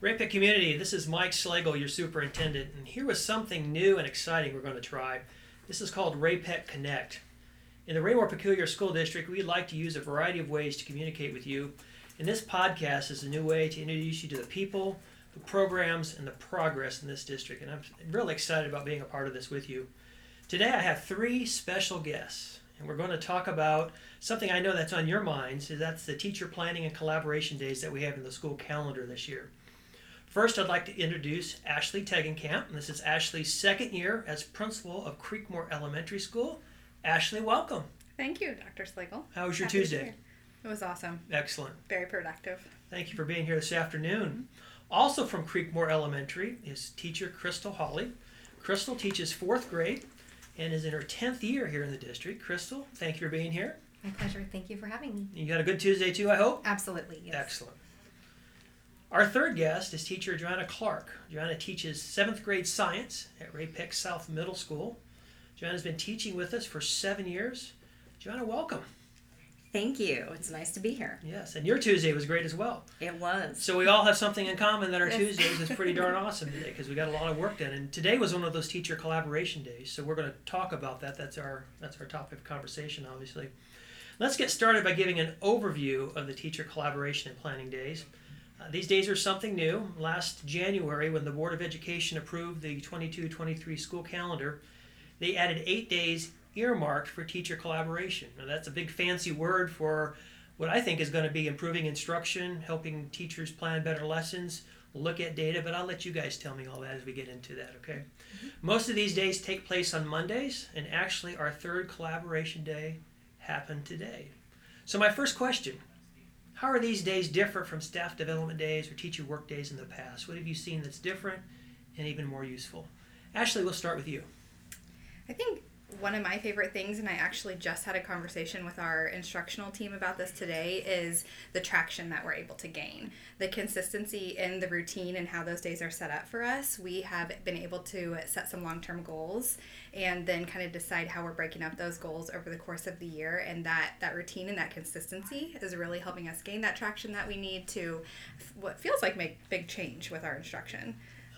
Ray-Pec community, this is Mike Slagle, your superintendent, and here was something new and exciting we're going to try. This is called Ray-Pec Connect. In the Raymore Peculiar School District, we'd like to use a variety of ways to communicate with you. And this podcast is a new way to introduce you to the people, the programs, and the progress in this district. And I'm really excited about being a part of this with you. Today, I have three special guests, and we're going to talk about something I know that's on your minds. That's the teacher planning and collaboration days that we have in the school calendar this year. First, I'd like to introduce Ashley Tegenkamp. This is Ashley's second year as principal of Creekmoor Elementary School. Ashley, welcome. Thank you, Dr. Slagle. How was your Happy Tuesday? It was awesome. Excellent. Very productive. Thank you for being here this afternoon. Also from Creekmoor Elementary is teacher Crystal Hawley. Crystal teaches fourth grade and is in her 10th year here in the district. Crystal, thank you for being here. My pleasure. Thank you for having me. You had a good Tuesday too, I hope? Absolutely, yes. Excellent. Our third guest is teacher Joanna Clark. Joanna teaches seventh grade science at Ray-Pec South Middle School. Joanna's been teaching with us for seven years. Joanna, welcome. Thank you. It's nice to be here. Yes, and your Tuesday was great as well. It was. So we all have something in common that our Tuesdays is pretty darn awesome today because we got a lot of work done. And today was one of those teacher collaboration days. So we're going to talk about that. That's our that's our topic of conversation, obviously. Let's get started by giving an overview of the teacher collaboration and planning days. Uh, these days are something new. Last January, when the Board of Education approved the 22 23 school calendar, they added eight days earmarked for teacher collaboration. Now, that's a big fancy word for what I think is going to be improving instruction, helping teachers plan better lessons, look at data, but I'll let you guys tell me all that as we get into that, okay? Mm-hmm. Most of these days take place on Mondays, and actually, our third collaboration day happened today. So, my first question how are these days different from staff development days or teacher work days in the past? What have you seen that's different and even more useful? Ashley, we'll start with you. I think one of my favorite things, and I actually just had a conversation with our instructional team about this today, is the traction that we're able to gain. The consistency in the routine and how those days are set up for us. We have been able to set some long term goals and then kind of decide how we're breaking up those goals over the course of the year. And that, that routine and that consistency is really helping us gain that traction that we need to what feels like make big change with our instruction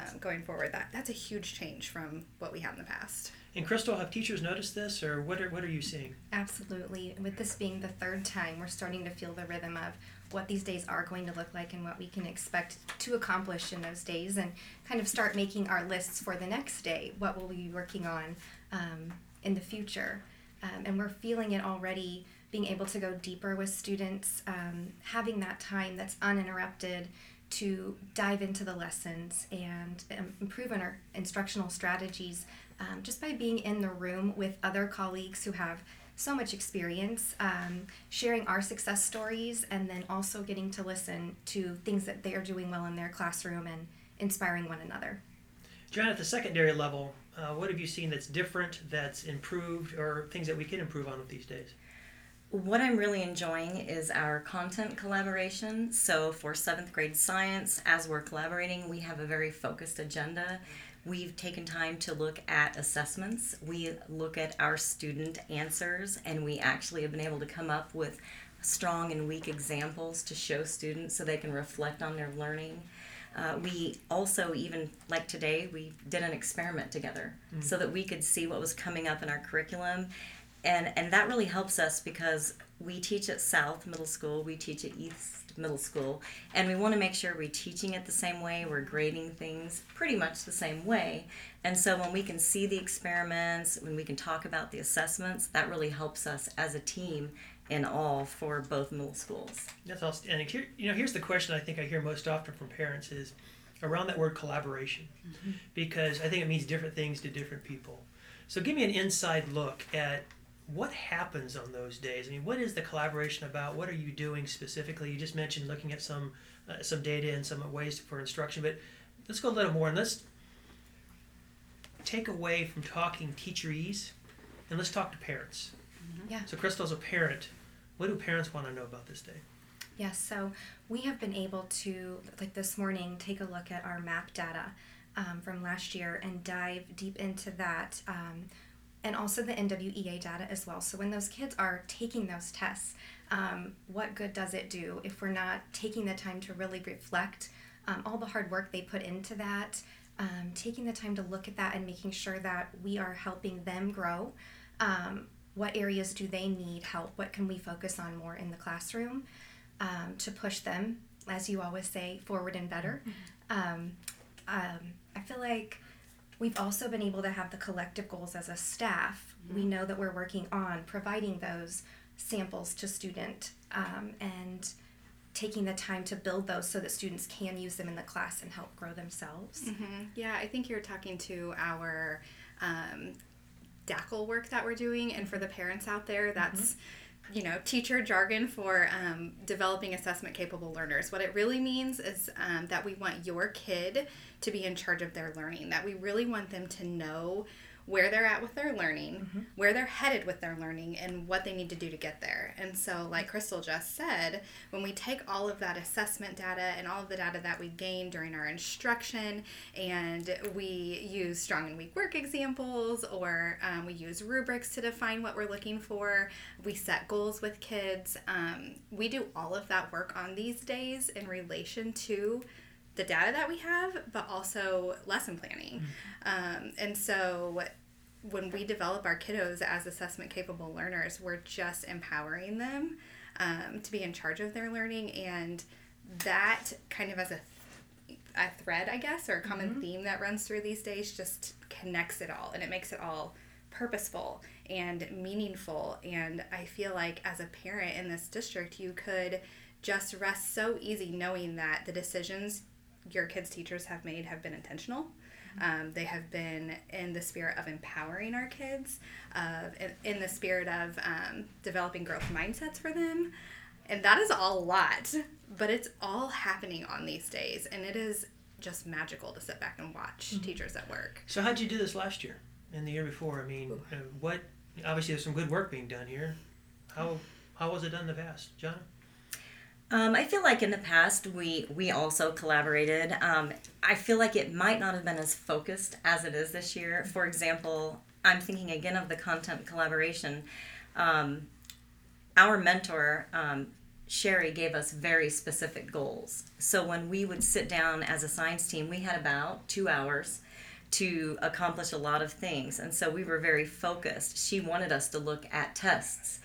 um, going forward. That, that's a huge change from what we had in the past. And Crystal, have teachers noticed this, or what are what are you seeing? Absolutely. With this being the third time, we're starting to feel the rhythm of what these days are going to look like and what we can expect to accomplish in those days, and kind of start making our lists for the next day. What will we be working on um, in the future? Um, and we're feeling it already. Being able to go deeper with students, um, having that time that's uninterrupted to dive into the lessons and um, improve on our instructional strategies um, just by being in the room with other colleagues who have so much experience, um, sharing our success stories, and then also getting to listen to things that they are doing well in their classroom and inspiring one another. John, at the secondary level, uh, what have you seen that's different, that's improved, or things that we can improve on with these days? What I'm really enjoying is our content collaboration. So, for seventh grade science, as we're collaborating, we have a very focused agenda We've taken time to look at assessments. We look at our student answers, and we actually have been able to come up with strong and weak examples to show students so they can reflect on their learning. Uh, we also, even like today, we did an experiment together mm-hmm. so that we could see what was coming up in our curriculum. And, and that really helps us because we teach at South Middle School, we teach at East middle school and we want to make sure we're teaching it the same way we're grading things pretty much the same way. And so when we can see the experiments when we can talk about the assessments that really helps us as a team in all for both middle schools. That's awesome and here, you know here's the question i think i hear most often from parents is around that word collaboration. Mm-hmm. because i think it means different things to different people. So give me an inside look at what happens on those days? I mean, what is the collaboration about? What are you doing specifically? You just mentioned looking at some uh, some data and some ways for instruction, but let's go a little more and let's take away from talking teacherese and let's talk to parents. Mm-hmm. Yeah. So, Crystal's a parent. What do parents want to know about this day? Yes, so we have been able to, like this morning, take a look at our MAP data um, from last year and dive deep into that. Um, and also the NWEA data as well. So when those kids are taking those tests, um, what good does it do if we're not taking the time to really reflect um, all the hard work they put into that, um, taking the time to look at that and making sure that we are helping them grow. Um, what areas do they need help? What can we focus on more in the classroom um, to push them, as you always say, forward and better? Um, um, I feel like we've also been able to have the collective goals as a staff. We know that we're working on providing those samples to student um, and taking the time to build those so that students can use them in the class and help grow themselves. Mm-hmm. Yeah, I think you're talking to our um, DACL work that we're doing, and for the parents out there, that's you know teacher jargon for um, developing assessment capable learners. What it really means is um, that we want your kid to be in charge of their learning. That we really want them to know where they're at with their learning, Mm-hmm. where they're headed with their learning, and what they need to do to get there. And so, like Crystal just said, when we take all of that assessment data and all of the data that we gain during our instruction, and we use strong and weak work examples, or um, we use rubrics to define what we're looking for, we set goals with kids. Um, we do all of that work on these days in relation to the data that we have, but also lesson planning. Um, and so when we develop our kiddos as assessment capable learners, we're just empowering them um, to be in charge of their learning. And that kind of as a, a thread, I guess, or a common theme that runs through these days just connects it all and it makes it all purposeful and meaningful. And I feel like as a parent in this district, you could just rest so easy knowing that the decisions your kids' teachers have made have been intentional. Um, they have been in the spirit of empowering our kids, of in, in the spirit of um, developing growth mindsets for them, and that is all a lot. But it's all happening on these days, and it is just magical to sit back and watch teachers at work. So how'd you do this last year and the year before? I mean, uh, what? Obviously, there's some good work being done here. How how was it done in the past, John? Um, I feel like in the past we we also collaborated. Um, I feel like it might not have been as focused as it is this year. For example, I'm thinking again of the content collaboration. Um, our mentor um, Sherry gave us very specific goals. So when we would sit down as a science team, we had about two hours to accomplish a lot of things, and so we were very focused. She wanted us to look at tests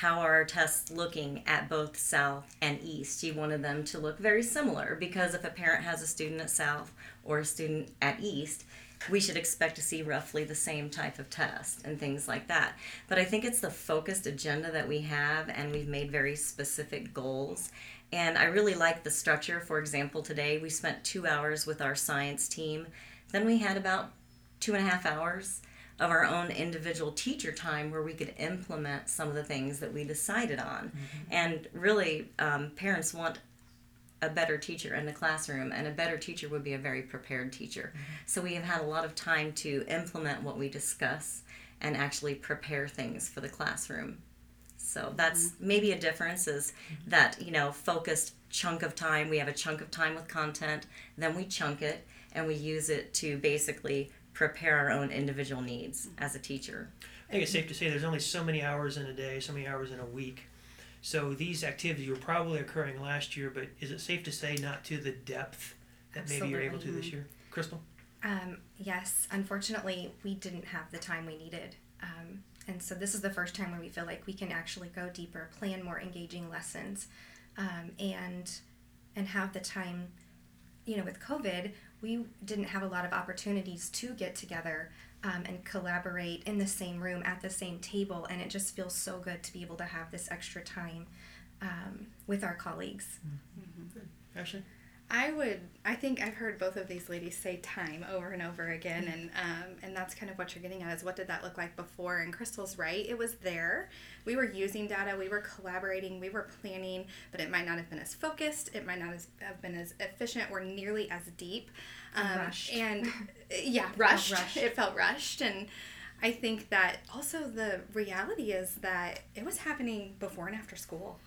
how are our tests looking at both South and East? She wanted them to look very similar because if a parent has a student at South or a student at East, we should expect to see roughly the same type of test and things like that. But I think it's the focused agenda that we have, and we've made very specific goals. And I really like the structure. For example, today we spent two hours with our science team, then we had about two and a half hours of our own individual teacher time where we could implement some of the things that we decided on. Mm-hmm. And really, um, parents want a better teacher in the classroom, and a better teacher would be a very prepared teacher. Mm-hmm. So we have had a lot of time to implement what we discuss and actually prepare things for the classroom. So that's mm-hmm. maybe a difference is that, you know, focused chunk of time, we have a chunk of time with content, then we chunk it and we use it to basically prepare our own individual needs as a teacher. I think it's safe to say there's only so many hours in a day, so many hours in a week. So these activities were probably occurring last year, but is it safe to say not to the depth that maybe you're able to this year? Crystal? Um, yes, unfortunately, we didn't have the time we needed. Um, and so this is the first time where we feel like we can actually go deeper, plan more engaging lessons, um, and and have the time. You know, with COVID, we didn't have a lot of opportunities to get together um, and collaborate in the same room at the same table, and it just feels so good to be able to have this extra time um, with our colleagues. Ashley? I would. I think I've heard both of these ladies say time over and over again, and um, and that's kind of what you're getting at is what did that look like before? And Crystal's right. It was there. We were using data. We were collaborating. We were planning, but it might not have been as focused. It might not as, have been as efficient or nearly as deep. Um, Rushed. And yeah, rushed. rushed. It felt rushed, and I think that also the reality is that it was happening before and after school.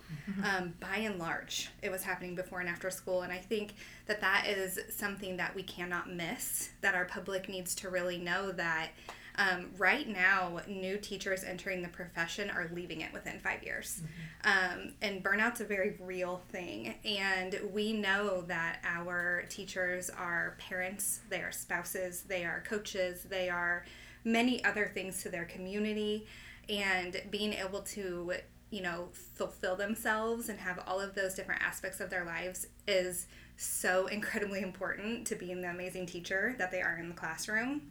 Um, by and large, it was happening before and after school, and I think that that is something that we cannot miss. That our public needs to really know that Um, right now, new teachers entering the profession are leaving it within five years. Um, and burnout's a very real thing. And we know that our teachers are parents, they are spouses, they are coaches, they are many other things to their community. And being able to, you know, fulfill themselves and have all of those different aspects of their lives is so incredibly important to being the amazing teacher that they are in the classroom.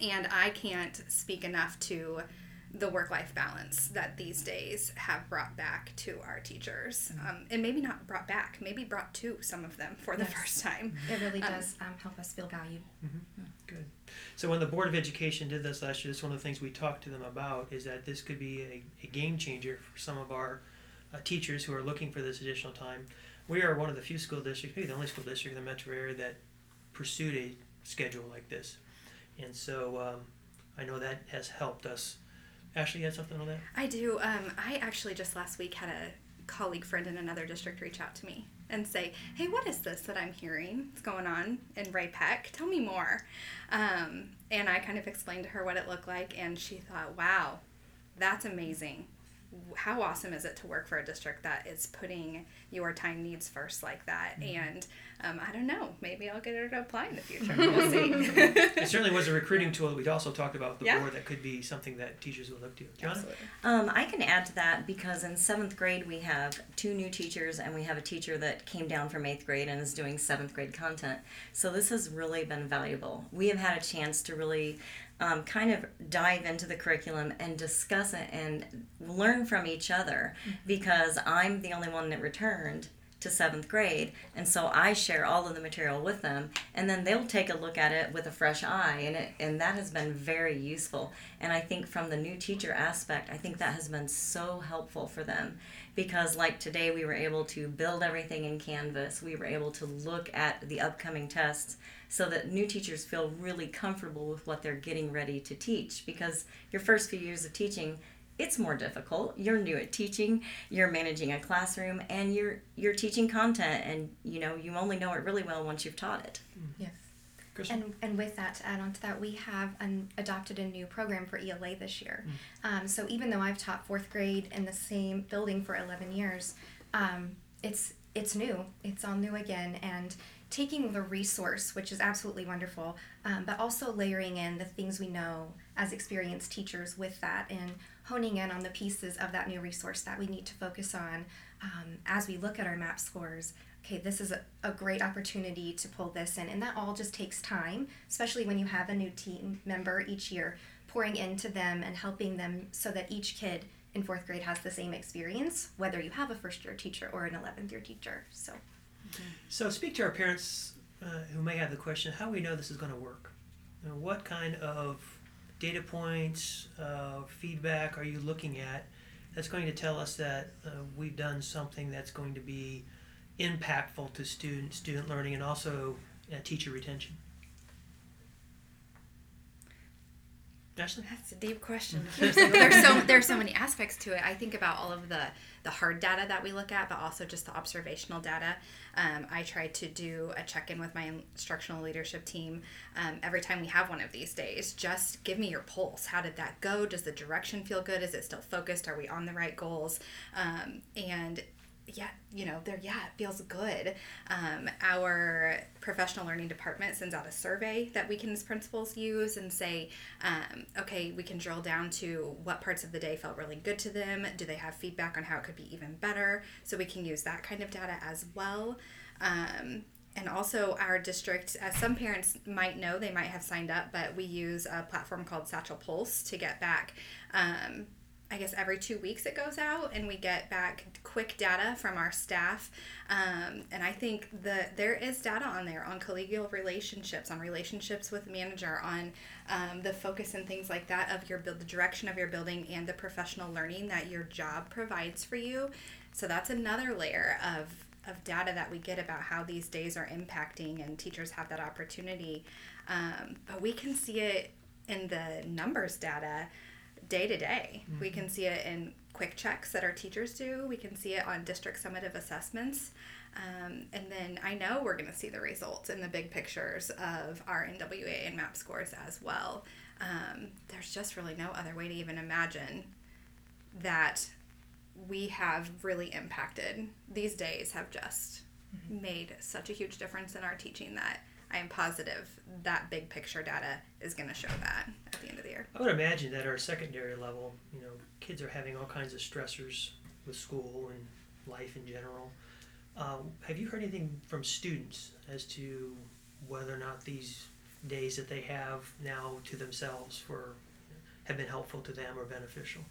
And I can't speak enough to the work life balance that these days have brought back to our teachers. Um, and maybe not brought back, maybe brought to some of them for the Yes. first time. It really Um, does um, help us feel valued. Good. So when the Board of Education did this last year, this is one of the things we talked to them about is that this could be a, a game changer for some of our uh, teachers who are looking for this additional time. We are one of the few school districts, maybe the only school district in the metro area that pursued a schedule like this. And so um, I know that has helped us. Ashley, you had something on that? I do. Um, I actually just last week had a colleague friend in another district reach out to me and say, "Hey, what is this that I'm hearing? What's going on in Ray-Pec? Tell me more." Um, and I kind of explained to her what it looked like, and she thought, "Wow, that's amazing. How awesome is it to work for a district that is putting your time needs first like that?" And um, I don't know. Maybe I'll get her to apply in the future. We'll see. It certainly was a recruiting tool that we'd also talked about with the Yeah. board that could be something that teachers would look to. John? Um, I can add to that because in seventh grade we have two new teachers and we have a teacher that came down from eighth grade and is doing seventh grade content. So this has really been valuable. We have had a chance to really um, kind of dive into the curriculum and discuss it and learn from each other because I'm the only one that returned to seventh grade and so i share all of the material with them and then they'll take a look at it with a fresh eye and it and that has been very useful. And i think from the new teacher aspect i think that has been so helpful for them because like today we were able to build everything in canvas we were able to look at the upcoming tests so that new teachers feel really comfortable with what they're getting ready to teach because your first few years of teaching it's more difficult. You're new at teaching, you're managing a classroom, and you're you're teaching content, and you know you only know it really well once you've taught it. Yes. Kristen? And, and with that, to add on to that, we have an, adopted a new program for ELA this year. Um, so even though I've taught fourth grade in the same building for 11 years, um, it's it's new. It's all new again, and taking the resource, which is absolutely wonderful, um, but also layering in the things we know as experienced teachers with that, and honing in on the pieces of that new resource that we need to focus on um, as we look at our map scores okay, this is a, a great opportunity to pull this in. And that all just takes time, especially when you have a new team member each year, pouring into them and helping them so that each kid in fourth grade has the same experience, whether you have a first year teacher or an 11th year teacher. So, So speak to our parents uh, who may have the question, how do we know this is going to work? You know, what kind of data points, uh, feedback are you looking at that's going to tell us that uh, we've done something that's going to be impactful to student student learning and also uh, teacher retention? Ashley? That's a deep question. There's, so there's so many aspects to it. I think about all of the the hard data that we look at, but also just the observational data. Um, I try to do a check in with my instructional leadership team um, every time we have one of these days. Just give me your pulse. How did that go? Does the direction feel good? Is it still focused? Are we on the right goals? Um, and yeah, you know, there, yeah, it feels good. Um, our professional learning department sends out a survey that we can, as principals, use and say, um, okay, we can drill down to what parts of the day felt really good to them. Do they have feedback on how it could be even better? So we can use that kind of data as well. Um, and also, our district, as some parents might know, they might have signed up, but we use a platform called Satchel Pulse to get back. Um, I guess every two weeks it goes out, and we get back quick data from our staff. Um, and I think the there is data on there on collegial relationships, on relationships with manager, on um, the focus and things like that of your build, the direction of your building, and the professional learning that your job provides for you. So that's another layer of of data that we get about how these days are impacting, and teachers have that opportunity. Um, but we can see it in the numbers data day to day. We can see it in quick checks that our teachers do. We can see it on district summative assessments. Um, and then I know we're going to see the results in the big pictures of our NWA and MAP scores as well. Um, there's just really no other way to even imagine that we have really impacted. These days have just made such a huge difference in our teaching that I am positive that big picture data is going to show that at the end of the year. I would imagine that our secondary level, you know, kids are having all kinds of stressors with school and life in general. Um, have you heard anything from students as to whether or not these days that they have now to themselves for have been helpful to them or beneficial?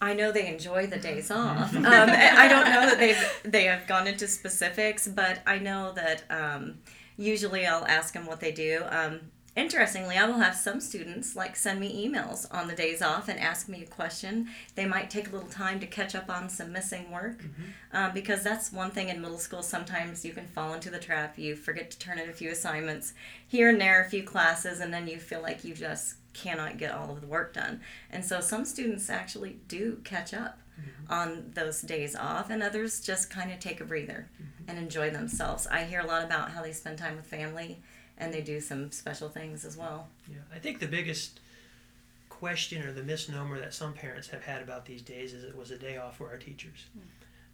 I know they enjoy the days off. Um, I don't know that they've they have gone into specifics, but I know that um, usually I'll ask them what they do. Um, interestingly, I will have some students like send me emails on the days off and ask me a question. They might take a little time to catch up on some missing work mm-hmm. um, because that's one thing in middle school. Sometimes you can fall into the trap. You forget to turn in a few assignments here and there, a few classes, and then you feel like you just cannot get all of the work done. And so some students actually do catch up mm-hmm. on those days off, and others just kind of take a breather mm-hmm. and enjoy themselves. I hear a lot about how they spend time with family and they do some special things as well. Yeah, I think the biggest question or the misnomer that some parents have had about these days is it was a day off for our teachers.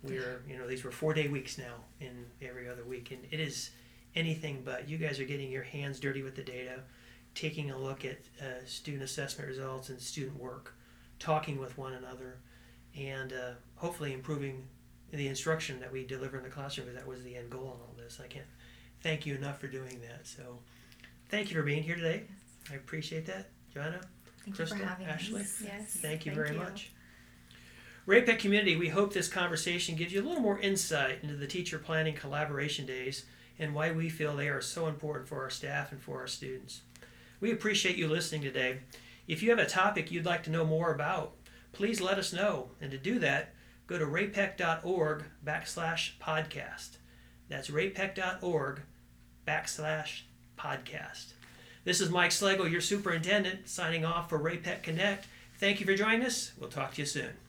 We're, you know, these were four day weeks now in every other week, and it is anything but. You guys are getting your hands dirty with the data, taking a look at uh, student assessment results and student work, talking with one another, and uh, hopefully improving the instruction that we deliver in the classroom. Because that was the end goal in all this. I can't thank you enough for doing that. So, thank you for being here today. I appreciate that, Joanna. Thank Crystal, you for having Ashley. us. Yes. Thank you Thank very you. much. Ray-Pec community, we hope this conversation gives you a little more insight into the teacher planning collaboration days and why we feel they are so important for our staff and for our students. We appreciate you listening today. If you have a topic you'd like to know more about, please let us know. And to do that, go to raypec.org backslash podcast. That's raypec.org backslash podcast. This is Mike Slagle, your superintendent, signing off for Ray-Pec Connect. Thank you for joining us. We'll talk to you soon.